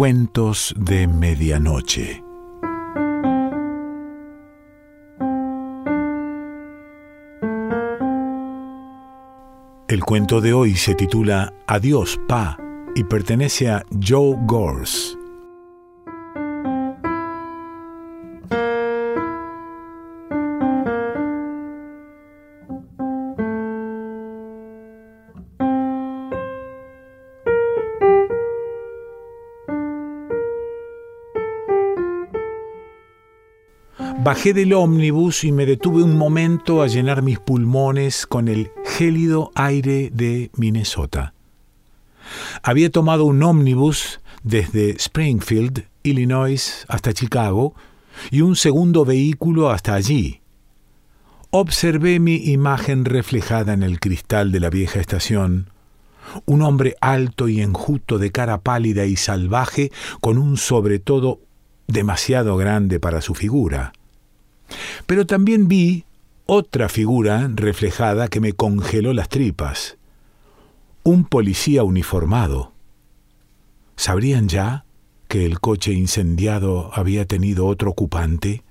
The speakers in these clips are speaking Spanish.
Cuentos de Medianoche. El cuento de hoy se titula Adiós, Pa y pertenece a Joe Gors. Bajé del ómnibus y me detuve un momento a llenar mis pulmones con el gélido aire de Minnesota. Había tomado un ómnibus desde Springfield, Illinois, hasta Chicago, y un segundo vehículo hasta allí. Observé mi imagen reflejada en el cristal de la vieja estación, un hombre alto y enjuto de cara pálida y salvaje, con un sobre todo demasiado grande para su figura. Pero también vi otra figura reflejada que me congeló las tripas. Un policía uniformado. ¿Sabrían ya que el coche incendiado había tenido otro ocupante?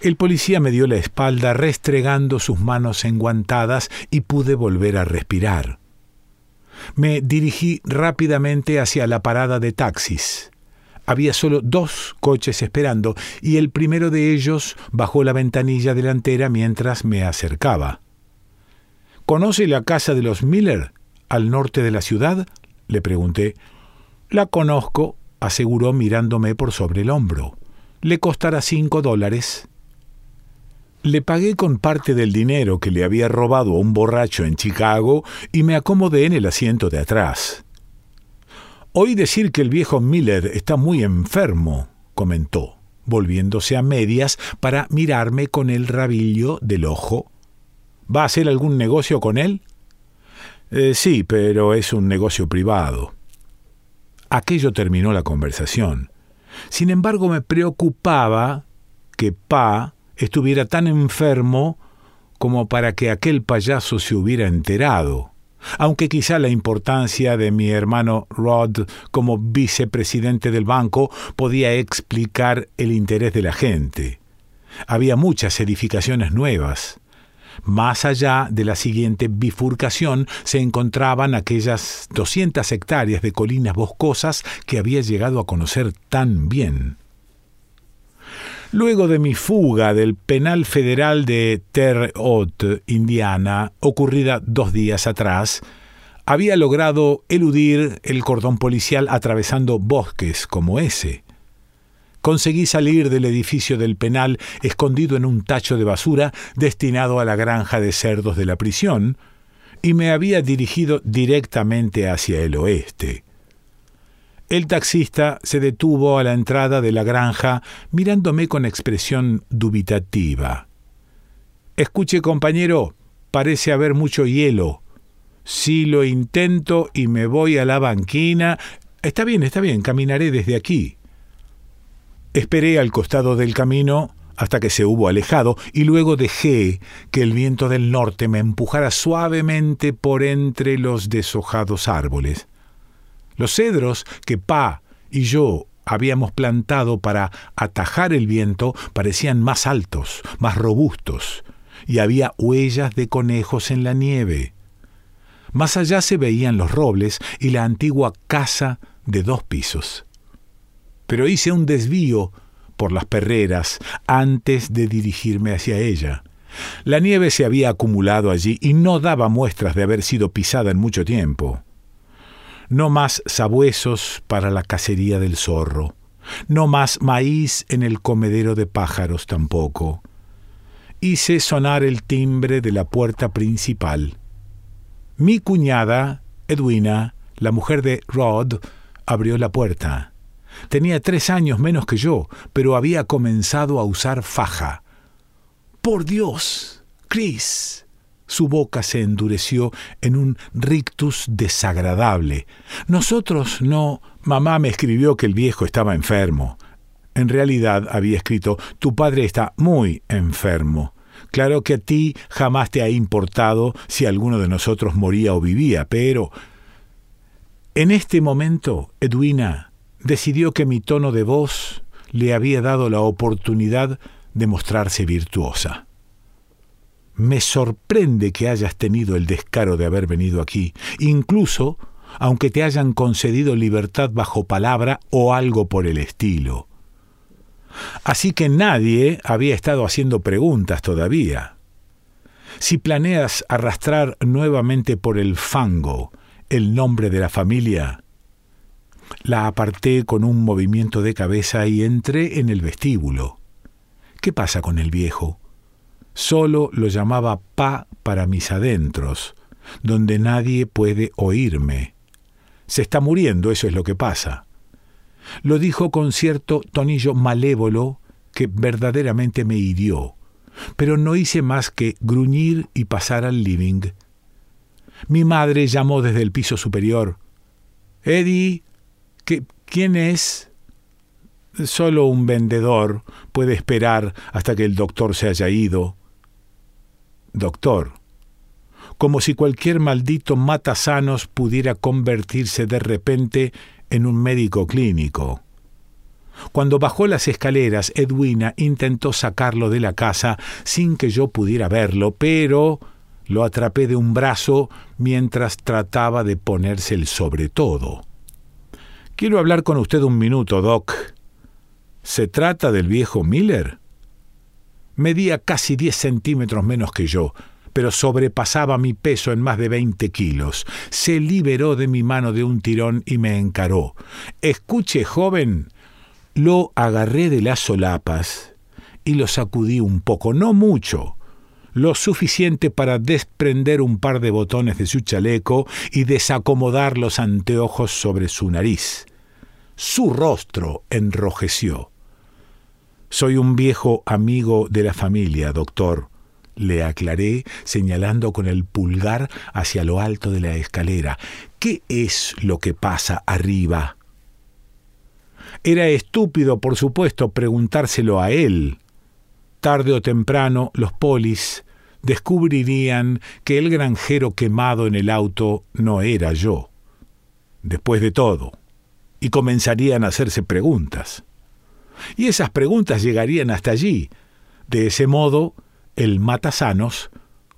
El policía me dio la espalda restregando sus manos enguantadas y pude volver a respirar. Me dirigí rápidamente hacia la parada de taxis. Había solo dos coches esperando y el primero de ellos bajó la ventanilla delantera mientras me acercaba. ¿Conoce la casa de los Miller al norte de la ciudad? le pregunté. La conozco, aseguró mirándome por sobre el hombro. Le costará cinco dólares. Le pagué con parte del dinero que le había robado a un borracho en Chicago y me acomodé en el asiento de atrás. Oí decir que el viejo Miller está muy enfermo, comentó, volviéndose a medias para mirarme con el rabillo del ojo. ¿Va a hacer algún negocio con él? Eh, sí, pero es un negocio privado. Aquello terminó la conversación. Sin embargo, me preocupaba que Pa estuviera tan enfermo como para que aquel payaso se hubiera enterado aunque quizá la importancia de mi hermano Rod como vicepresidente del banco podía explicar el interés de la gente. Había muchas edificaciones nuevas. Más allá de la siguiente bifurcación se encontraban aquellas 200 hectáreas de colinas boscosas que había llegado a conocer tan bien. Luego de mi fuga del penal federal de Terre Haute, Indiana, ocurrida dos días atrás, había logrado eludir el cordón policial atravesando bosques como ese. Conseguí salir del edificio del penal escondido en un tacho de basura destinado a la granja de cerdos de la prisión, y me había dirigido directamente hacia el oeste. El taxista se detuvo a la entrada de la granja mirándome con expresión dubitativa. Escuche, compañero, parece haber mucho hielo. Si lo intento y me voy a la banquina... Está bien, está bien, caminaré desde aquí. Esperé al costado del camino hasta que se hubo alejado y luego dejé que el viento del norte me empujara suavemente por entre los deshojados árboles. Los cedros que Pa y yo habíamos plantado para atajar el viento parecían más altos, más robustos, y había huellas de conejos en la nieve. Más allá se veían los robles y la antigua casa de dos pisos. Pero hice un desvío por las perreras antes de dirigirme hacia ella. La nieve se había acumulado allí y no daba muestras de haber sido pisada en mucho tiempo. No más sabuesos para la cacería del zorro. No más maíz en el comedero de pájaros tampoco. Hice sonar el timbre de la puerta principal. Mi cuñada, Edwina, la mujer de Rod, abrió la puerta. Tenía tres años menos que yo, pero había comenzado a usar faja. Por Dios, Chris, su boca se endureció en un rictus desagradable. Nosotros no. Mamá me escribió que el viejo estaba enfermo. En realidad había escrito Tu padre está muy enfermo. Claro que a ti jamás te ha importado si alguno de nosotros moría o vivía, pero... En este momento, Edwina decidió que mi tono de voz le había dado la oportunidad de mostrarse virtuosa. Me sorprende que hayas tenido el descaro de haber venido aquí, incluso aunque te hayan concedido libertad bajo palabra o algo por el estilo. Así que nadie había estado haciendo preguntas todavía. Si planeas arrastrar nuevamente por el fango el nombre de la familia, la aparté con un movimiento de cabeza y entré en el vestíbulo. ¿Qué pasa con el viejo? Solo lo llamaba pa para mis adentros, donde nadie puede oírme. Se está muriendo, eso es lo que pasa. Lo dijo con cierto tonillo malévolo que verdaderamente me hirió, pero no hice más que gruñir y pasar al living. Mi madre llamó desde el piso superior. Eddie, ¿qué, ¿quién es? Solo un vendedor puede esperar hasta que el doctor se haya ido. Doctor, como si cualquier maldito matasanos pudiera convertirse de repente en un médico clínico. Cuando bajó las escaleras, Edwina intentó sacarlo de la casa sin que yo pudiera verlo, pero lo atrapé de un brazo mientras trataba de ponerse el sobre todo. Quiero hablar con usted un minuto, Doc. ¿Se trata del viejo Miller? Medía casi diez centímetros menos que yo, pero sobrepasaba mi peso en más de veinte kilos. Se liberó de mi mano de un tirón y me encaró. Escuche, joven. Lo agarré de las solapas y lo sacudí un poco, no mucho, lo suficiente para desprender un par de botones de su chaleco y desacomodar los anteojos sobre su nariz. Su rostro enrojeció. Soy un viejo amigo de la familia, doctor, le aclaré, señalando con el pulgar hacia lo alto de la escalera. ¿Qué es lo que pasa arriba? Era estúpido, por supuesto, preguntárselo a él. Tarde o temprano los polis descubrirían que el granjero quemado en el auto no era yo. Después de todo, y comenzarían a hacerse preguntas. Y esas preguntas llegarían hasta allí. De ese modo, el matasanos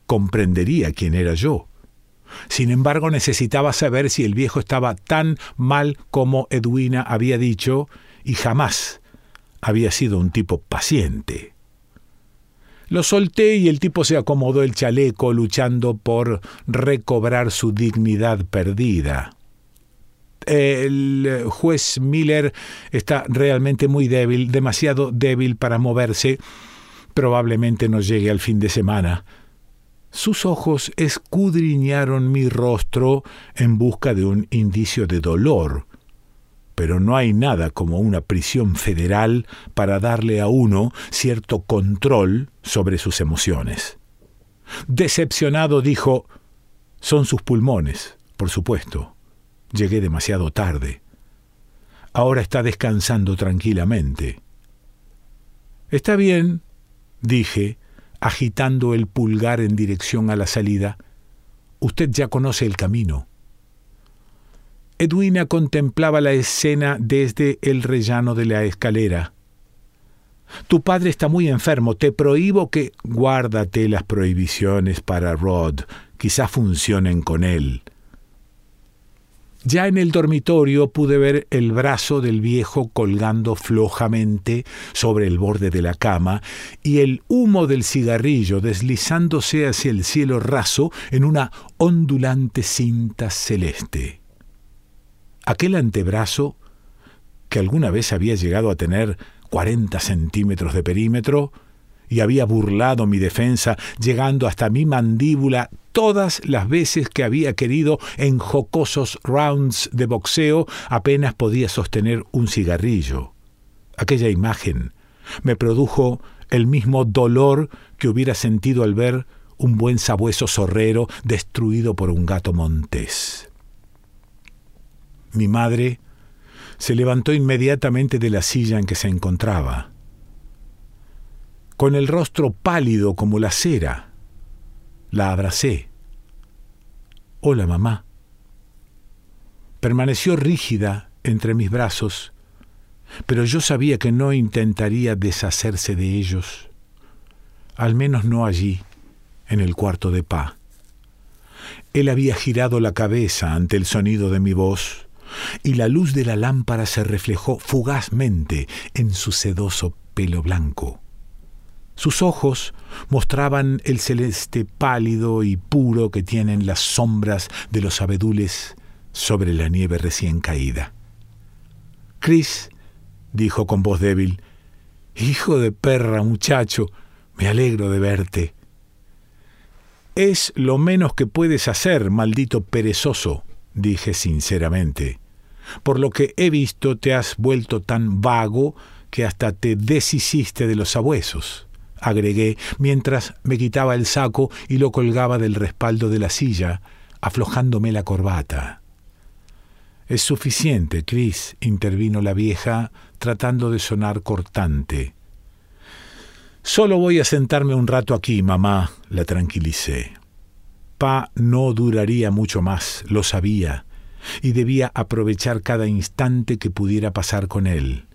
comprendería quién era yo. Sin embargo, necesitaba saber si el viejo estaba tan mal como Edwina había dicho y jamás había sido un tipo paciente. Lo solté y el tipo se acomodó el chaleco luchando por recobrar su dignidad perdida. El juez Miller está realmente muy débil, demasiado débil para moverse, Probablemente no llegue al fin de semana. Sus ojos escudriñaron mi rostro en busca de un indicio de dolor, pero no hay nada como una prisión federal para darle a uno cierto control sobre sus emociones. Decepcionado dijo, son sus pulmones, por supuesto. Llegué demasiado tarde. Ahora está descansando tranquilamente. Está bien, dije, agitando el pulgar en dirección a la salida, usted ya conoce el camino. Edwina contemplaba la escena desde el rellano de la escalera. Tu padre está muy enfermo, te prohíbo que... Guárdate las prohibiciones para Rod, quizá funcionen con él. Ya en el dormitorio pude ver el brazo del viejo colgando flojamente sobre el borde de la cama y el humo del cigarrillo deslizándose hacia el cielo raso en una ondulante cinta celeste. Aquel antebrazo, que alguna vez había llegado a tener cuarenta centímetros de perímetro, y había burlado mi defensa, llegando hasta mi mandíbula todas las veces que había querido en jocosos rounds de boxeo, apenas podía sostener un cigarrillo. Aquella imagen me produjo el mismo dolor que hubiera sentido al ver un buen sabueso zorrero destruido por un gato montés. Mi madre se levantó inmediatamente de la silla en que se encontraba con el rostro pálido como la cera. La abracé. Hola, mamá. permaneció rígida entre mis brazos, pero yo sabía que no intentaría deshacerse de ellos, al menos no allí, en el cuarto de Pa. Él había girado la cabeza ante el sonido de mi voz, y la luz de la lámpara se reflejó fugazmente en su sedoso pelo blanco. Sus ojos mostraban el celeste pálido y puro que tienen las sombras de los abedules sobre la nieve recién caída. Chris, dijo con voz débil, Hijo de perra, muchacho, me alegro de verte. Es lo menos que puedes hacer, maldito perezoso, dije sinceramente. Por lo que he visto te has vuelto tan vago que hasta te deshiciste de los sabuesos agregué, mientras me quitaba el saco y lo colgaba del respaldo de la silla, aflojándome la corbata. Es suficiente, Chris, intervino la vieja, tratando de sonar cortante. Solo voy a sentarme un rato aquí, mamá, la tranquilicé. Pa no duraría mucho más, lo sabía, y debía aprovechar cada instante que pudiera pasar con él.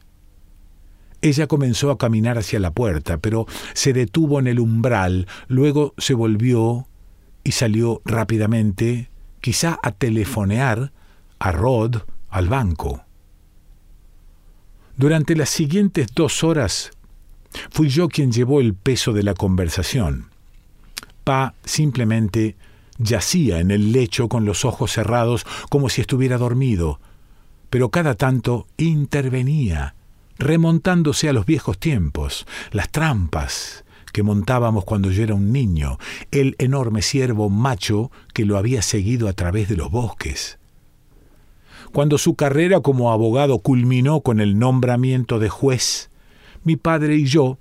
Ella comenzó a caminar hacia la puerta, pero se detuvo en el umbral, luego se volvió y salió rápidamente, quizá a telefonear a Rod al banco. Durante las siguientes dos horas fui yo quien llevó el peso de la conversación. Pa simplemente yacía en el lecho con los ojos cerrados como si estuviera dormido, pero cada tanto intervenía remontándose a los viejos tiempos, las trampas que montábamos cuando yo era un niño, el enorme ciervo macho que lo había seguido a través de los bosques. Cuando su carrera como abogado culminó con el nombramiento de juez, mi padre y yo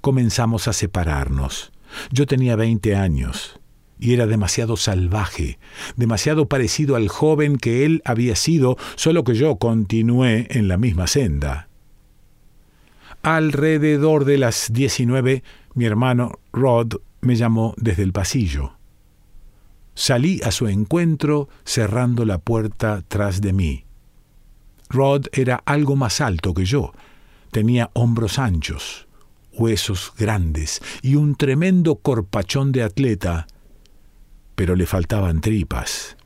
comenzamos a separarnos. Yo tenía veinte años y era demasiado salvaje, demasiado parecido al joven que él había sido, solo que yo continué en la misma senda. Alrededor de las 19, mi hermano Rod me llamó desde el pasillo. Salí a su encuentro cerrando la puerta tras de mí. Rod era algo más alto que yo. Tenía hombros anchos, huesos grandes y un tremendo corpachón de atleta, pero le faltaban tripas.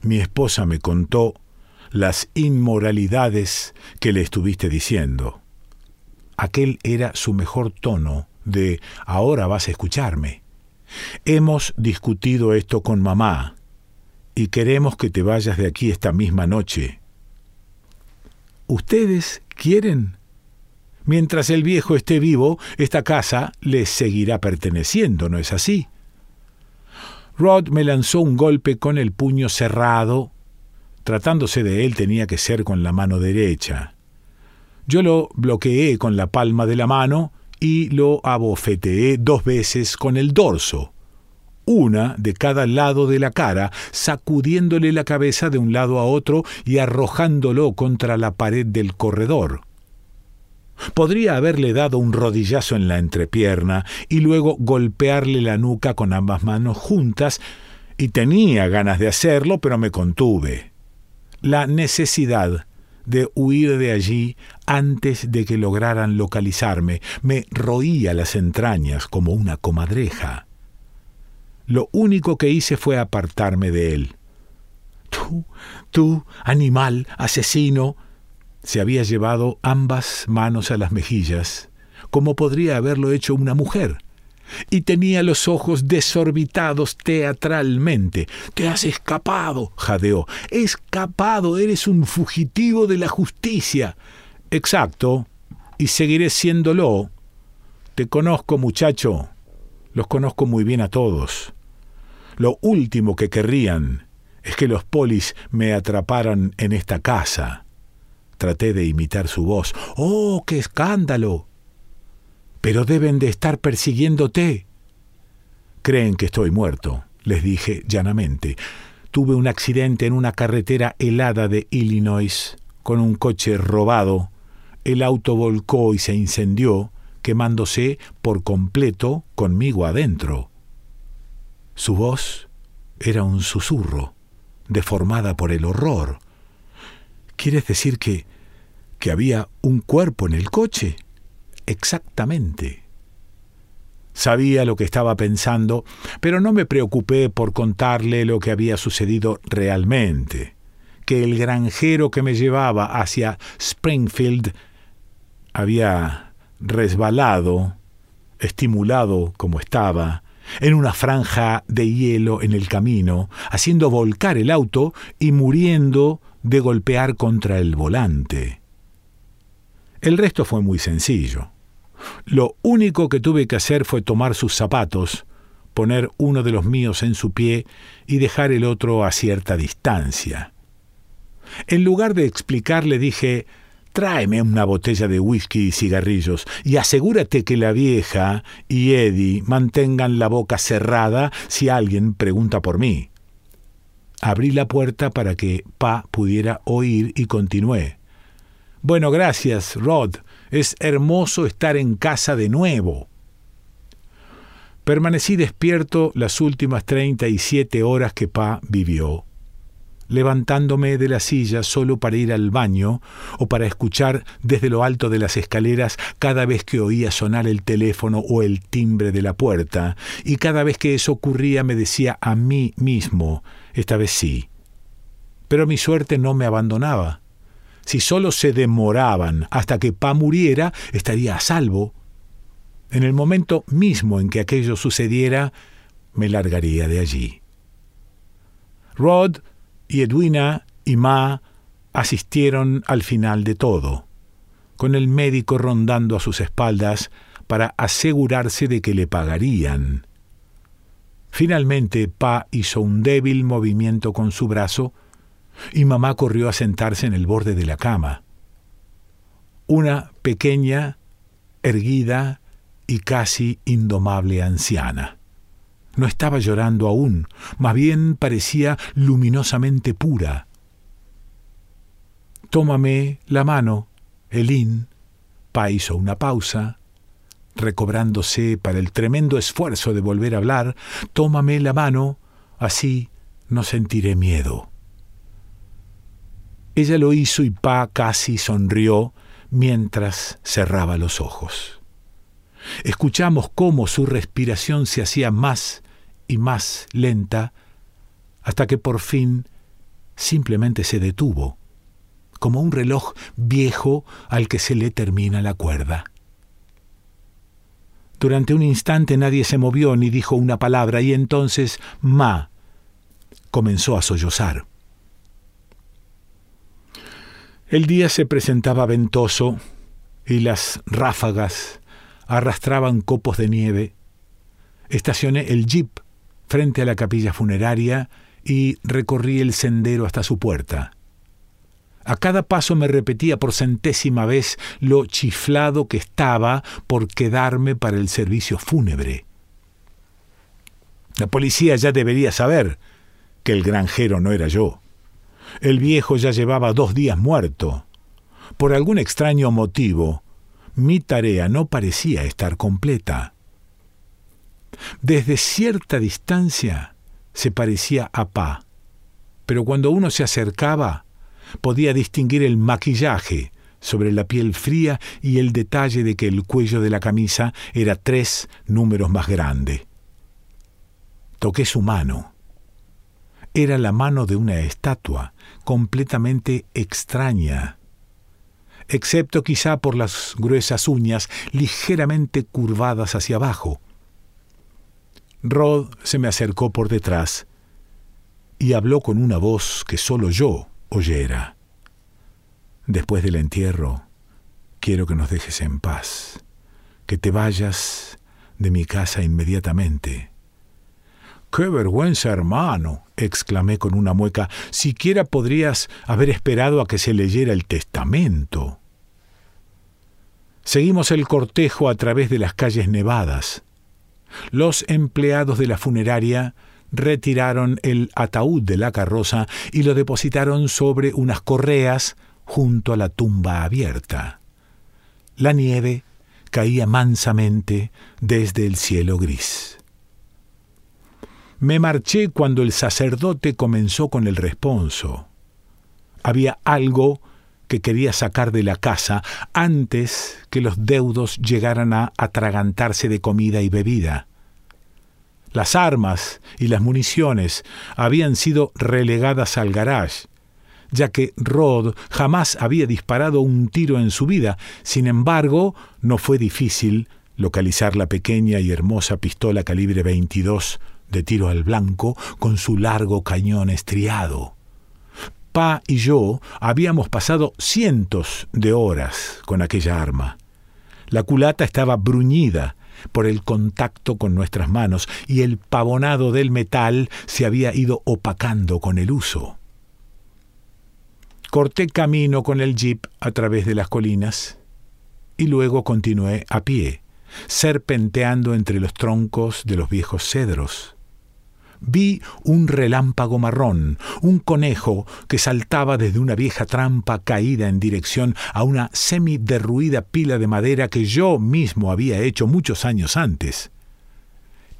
Mi esposa me contó las inmoralidades que le estuviste diciendo. Aquel era su mejor tono de ahora vas a escucharme. Hemos discutido esto con mamá y queremos que te vayas de aquí esta misma noche. ¿Ustedes quieren? Mientras el viejo esté vivo, esta casa les seguirá perteneciendo, ¿no es así? Rod me lanzó un golpe con el puño cerrado Tratándose de él tenía que ser con la mano derecha. Yo lo bloqueé con la palma de la mano y lo abofeteé dos veces con el dorso, una de cada lado de la cara, sacudiéndole la cabeza de un lado a otro y arrojándolo contra la pared del corredor. Podría haberle dado un rodillazo en la entrepierna y luego golpearle la nuca con ambas manos juntas, y tenía ganas de hacerlo, pero me contuve la necesidad de huir de allí antes de que lograran localizarme. Me roía las entrañas como una comadreja. Lo único que hice fue apartarme de él. Tú, tú, animal, asesino. Se había llevado ambas manos a las mejillas, como podría haberlo hecho una mujer y tenía los ojos desorbitados teatralmente. Te has escapado, jadeó. Escapado, eres un fugitivo de la justicia. Exacto, y seguiré siéndolo. Te conozco, muchacho. Los conozco muy bien a todos. Lo último que querrían es que los polis me atraparan en esta casa. Traté de imitar su voz. ¡Oh, qué escándalo! Pero deben de estar persiguiéndote. Creen que estoy muerto, les dije llanamente. Tuve un accidente en una carretera helada de Illinois con un coche robado. El auto volcó y se incendió, quemándose por completo conmigo adentro. Su voz era un susurro. deformada por el horror. ¿Quieres decir que que había un cuerpo en el coche? Exactamente. Sabía lo que estaba pensando, pero no me preocupé por contarle lo que había sucedido realmente, que el granjero que me llevaba hacia Springfield había resbalado, estimulado como estaba, en una franja de hielo en el camino, haciendo volcar el auto y muriendo de golpear contra el volante. El resto fue muy sencillo. Lo único que tuve que hacer fue tomar sus zapatos, poner uno de los míos en su pie y dejar el otro a cierta distancia. En lugar de explicarle dije, tráeme una botella de whisky y cigarrillos y asegúrate que la vieja y Eddie mantengan la boca cerrada si alguien pregunta por mí. Abrí la puerta para que Pa pudiera oír y continué. Bueno, gracias, Rod. Es hermoso estar en casa de nuevo. Permanecí despierto las últimas treinta y siete horas que Pa vivió, levantándome de la silla solo para ir al baño o para escuchar desde lo alto de las escaleras cada vez que oía sonar el teléfono o el timbre de la puerta, y cada vez que eso ocurría me decía a mí mismo, esta vez sí. Pero mi suerte no me abandonaba. Si solo se demoraban hasta que Pa muriera, estaría a salvo. En el momento mismo en que aquello sucediera, me largaría de allí. Rod y Edwina y Ma asistieron al final de todo, con el médico rondando a sus espaldas para asegurarse de que le pagarían. Finalmente, Pa hizo un débil movimiento con su brazo y mamá corrió a sentarse en el borde de la cama. Una pequeña, erguida y casi indomable anciana. No estaba llorando aún, más bien parecía luminosamente pura. Tómame la mano, Elín. Pa hizo una pausa, recobrándose para el tremendo esfuerzo de volver a hablar. Tómame la mano, así no sentiré miedo. Ella lo hizo y Pa casi sonrió mientras cerraba los ojos. Escuchamos cómo su respiración se hacía más y más lenta hasta que por fin simplemente se detuvo, como un reloj viejo al que se le termina la cuerda. Durante un instante nadie se movió ni dijo una palabra y entonces Ma comenzó a sollozar. El día se presentaba ventoso y las ráfagas arrastraban copos de nieve. Estacioné el jeep frente a la capilla funeraria y recorrí el sendero hasta su puerta. A cada paso me repetía por centésima vez lo chiflado que estaba por quedarme para el servicio fúnebre. La policía ya debería saber que el granjero no era yo. El viejo ya llevaba dos días muerto. Por algún extraño motivo, mi tarea no parecía estar completa. Desde cierta distancia se parecía a Pa, pero cuando uno se acercaba podía distinguir el maquillaje sobre la piel fría y el detalle de que el cuello de la camisa era tres números más grande. Toqué su mano. Era la mano de una estatua, completamente extraña, excepto quizá por las gruesas uñas ligeramente curvadas hacia abajo. Rod se me acercó por detrás y habló con una voz que solo yo oyera. Después del entierro, quiero que nos dejes en paz, que te vayas de mi casa inmediatamente. ¡Qué vergüenza, hermano! exclamé con una mueca. Siquiera podrías haber esperado a que se leyera el testamento. Seguimos el cortejo a través de las calles nevadas. Los empleados de la funeraria retiraron el ataúd de la carroza y lo depositaron sobre unas correas junto a la tumba abierta. La nieve caía mansamente desde el cielo gris. Me marché cuando el sacerdote comenzó con el responso. Había algo que quería sacar de la casa antes que los deudos llegaran a atragantarse de comida y bebida. Las armas y las municiones habían sido relegadas al garage, ya que Rod jamás había disparado un tiro en su vida. Sin embargo, no fue difícil localizar la pequeña y hermosa pistola calibre 22 de tiro al blanco con su largo cañón estriado. Pa y yo habíamos pasado cientos de horas con aquella arma. La culata estaba bruñida por el contacto con nuestras manos y el pavonado del metal se había ido opacando con el uso. Corté camino con el jeep a través de las colinas y luego continué a pie, serpenteando entre los troncos de los viejos cedros vi un relámpago marrón, un conejo que saltaba desde una vieja trampa caída en dirección a una semi-derruida pila de madera que yo mismo había hecho muchos años antes.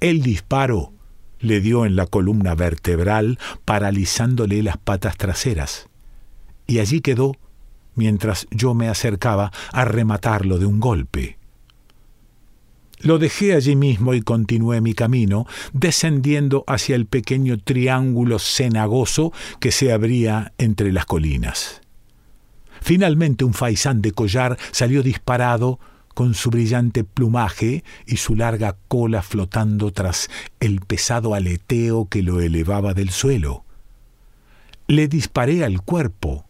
El disparo le dio en la columna vertebral, paralizándole las patas traseras, y allí quedó mientras yo me acercaba a rematarlo de un golpe. Lo dejé allí mismo y continué mi camino, descendiendo hacia el pequeño triángulo cenagoso que se abría entre las colinas. Finalmente un faisán de collar salió disparado con su brillante plumaje y su larga cola flotando tras el pesado aleteo que lo elevaba del suelo. Le disparé al cuerpo,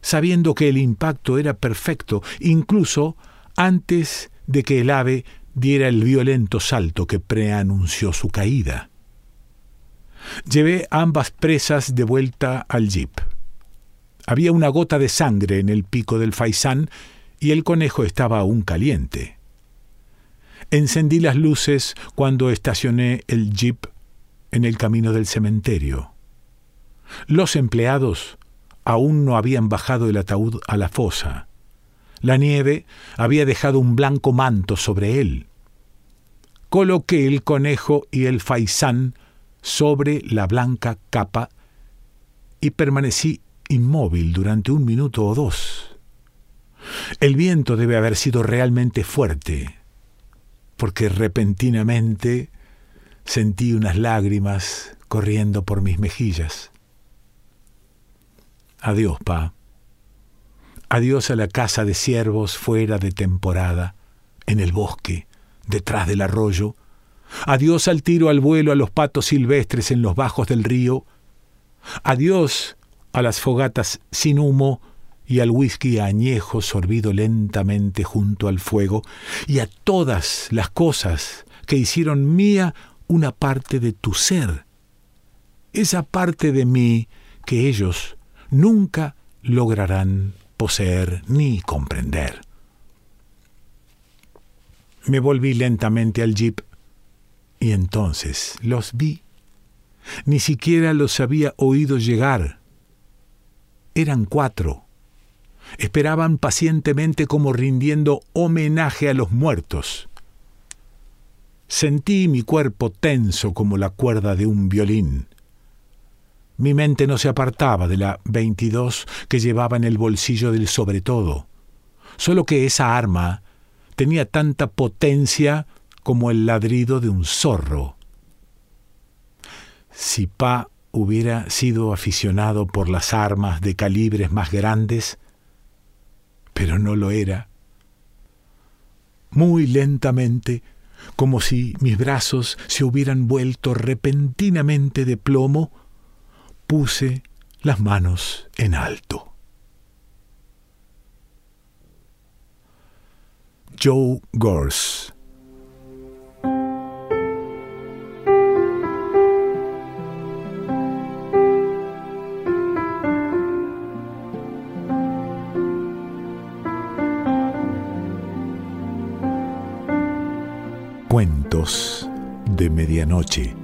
sabiendo que el impacto era perfecto, incluso antes de que el ave diera el violento salto que preanunció su caída. Llevé ambas presas de vuelta al jeep. Había una gota de sangre en el pico del faisán y el conejo estaba aún caliente. Encendí las luces cuando estacioné el jeep en el camino del cementerio. Los empleados aún no habían bajado el ataúd a la fosa. La nieve había dejado un blanco manto sobre él. Coloqué el conejo y el faisán sobre la blanca capa y permanecí inmóvil durante un minuto o dos. El viento debe haber sido realmente fuerte, porque repentinamente sentí unas lágrimas corriendo por mis mejillas. Adiós, pa. Adiós a la casa de ciervos fuera de temporada, en el bosque, detrás del arroyo. Adiós al tiro al vuelo a los patos silvestres en los bajos del río. Adiós a las fogatas sin humo y al whisky añejo sorbido lentamente junto al fuego, y a todas las cosas que hicieron mía una parte de tu ser, esa parte de mí que ellos nunca lograrán poseer ni comprender. Me volví lentamente al jeep y entonces los vi. Ni siquiera los había oído llegar. Eran cuatro. Esperaban pacientemente como rindiendo homenaje a los muertos. Sentí mi cuerpo tenso como la cuerda de un violín. Mi mente no se apartaba de la 22 que llevaba en el bolsillo del sobre todo, solo que esa arma tenía tanta potencia como el ladrido de un zorro. Si Pa hubiera sido aficionado por las armas de calibres más grandes, pero no lo era. Muy lentamente, como si mis brazos se hubieran vuelto repentinamente de plomo, puse las manos en alto. Joe Gorse. Cuentos de Medianoche.